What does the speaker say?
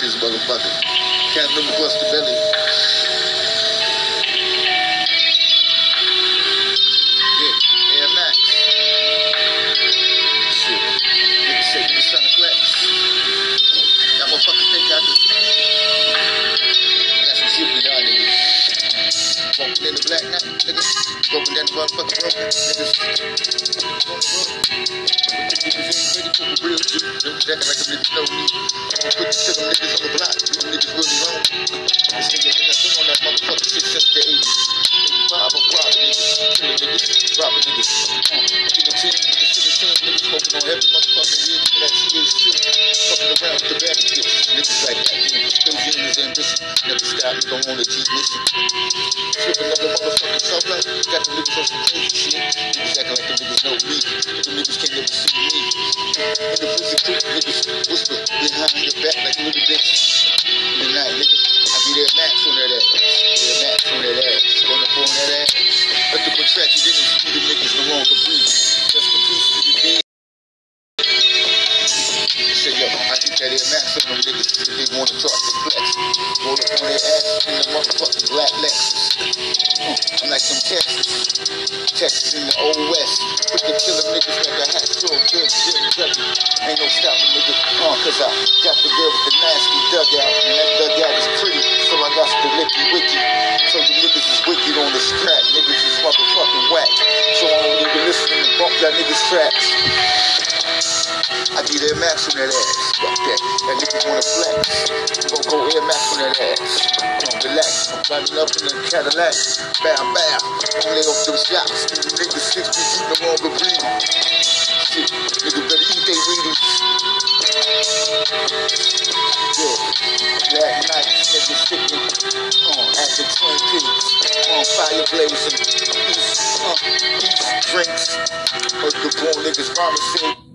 this motherfucker. Can't never bust the belly. Yeah, Max. Shit. Flex. Niggas. Walking in the black night, niggas. Broken down the motherfucking broken, niggas. Niggas on the block. Niggas really wrong. That motherfucking shit since the 80s. 85, I'm robbing niggas. Killing niggas. Robbing niggas. Uh, give a team, niggas smoking on every motherfucking. Fucking around with the bad bitch. Niggas like that. Ambition. Never stop. Motherfucking. Got the niggas on some crazy shit. Niggas acting like the niggas know me. The Nigga, I be there max on that ass. On that ass. On that ass. Let the energy through the niggas no longer breathe. Rest in peace to the dead. Say, I keep that max on them niggas they wanna talk to flex. Roll up on their ass in the motherfucking black Lexus. I'm like them Texas. Texas in the old west. Put the killer niggas like a hat to good, good, niggas. Uh, cause I got the girl with the nasty dugout. And that dugout is pretty. So I got the licky wicky. So the niggas is wicked on the strap. Niggas is motherfucking whack. So I don't even listen and bump that niggas tracks. I get Air Max on that ass. Fuck that. That nigga wanna flex. You gon' go Air Max on that ass. Don't relax. I'm riding up in the Cadillac. Bow, bow. Only off them shots. Niggas 60 feet no longer breathing. Yeah. Black night. Peaks. On fire blazing. East, uh, East drinks. Heard the born niggas say.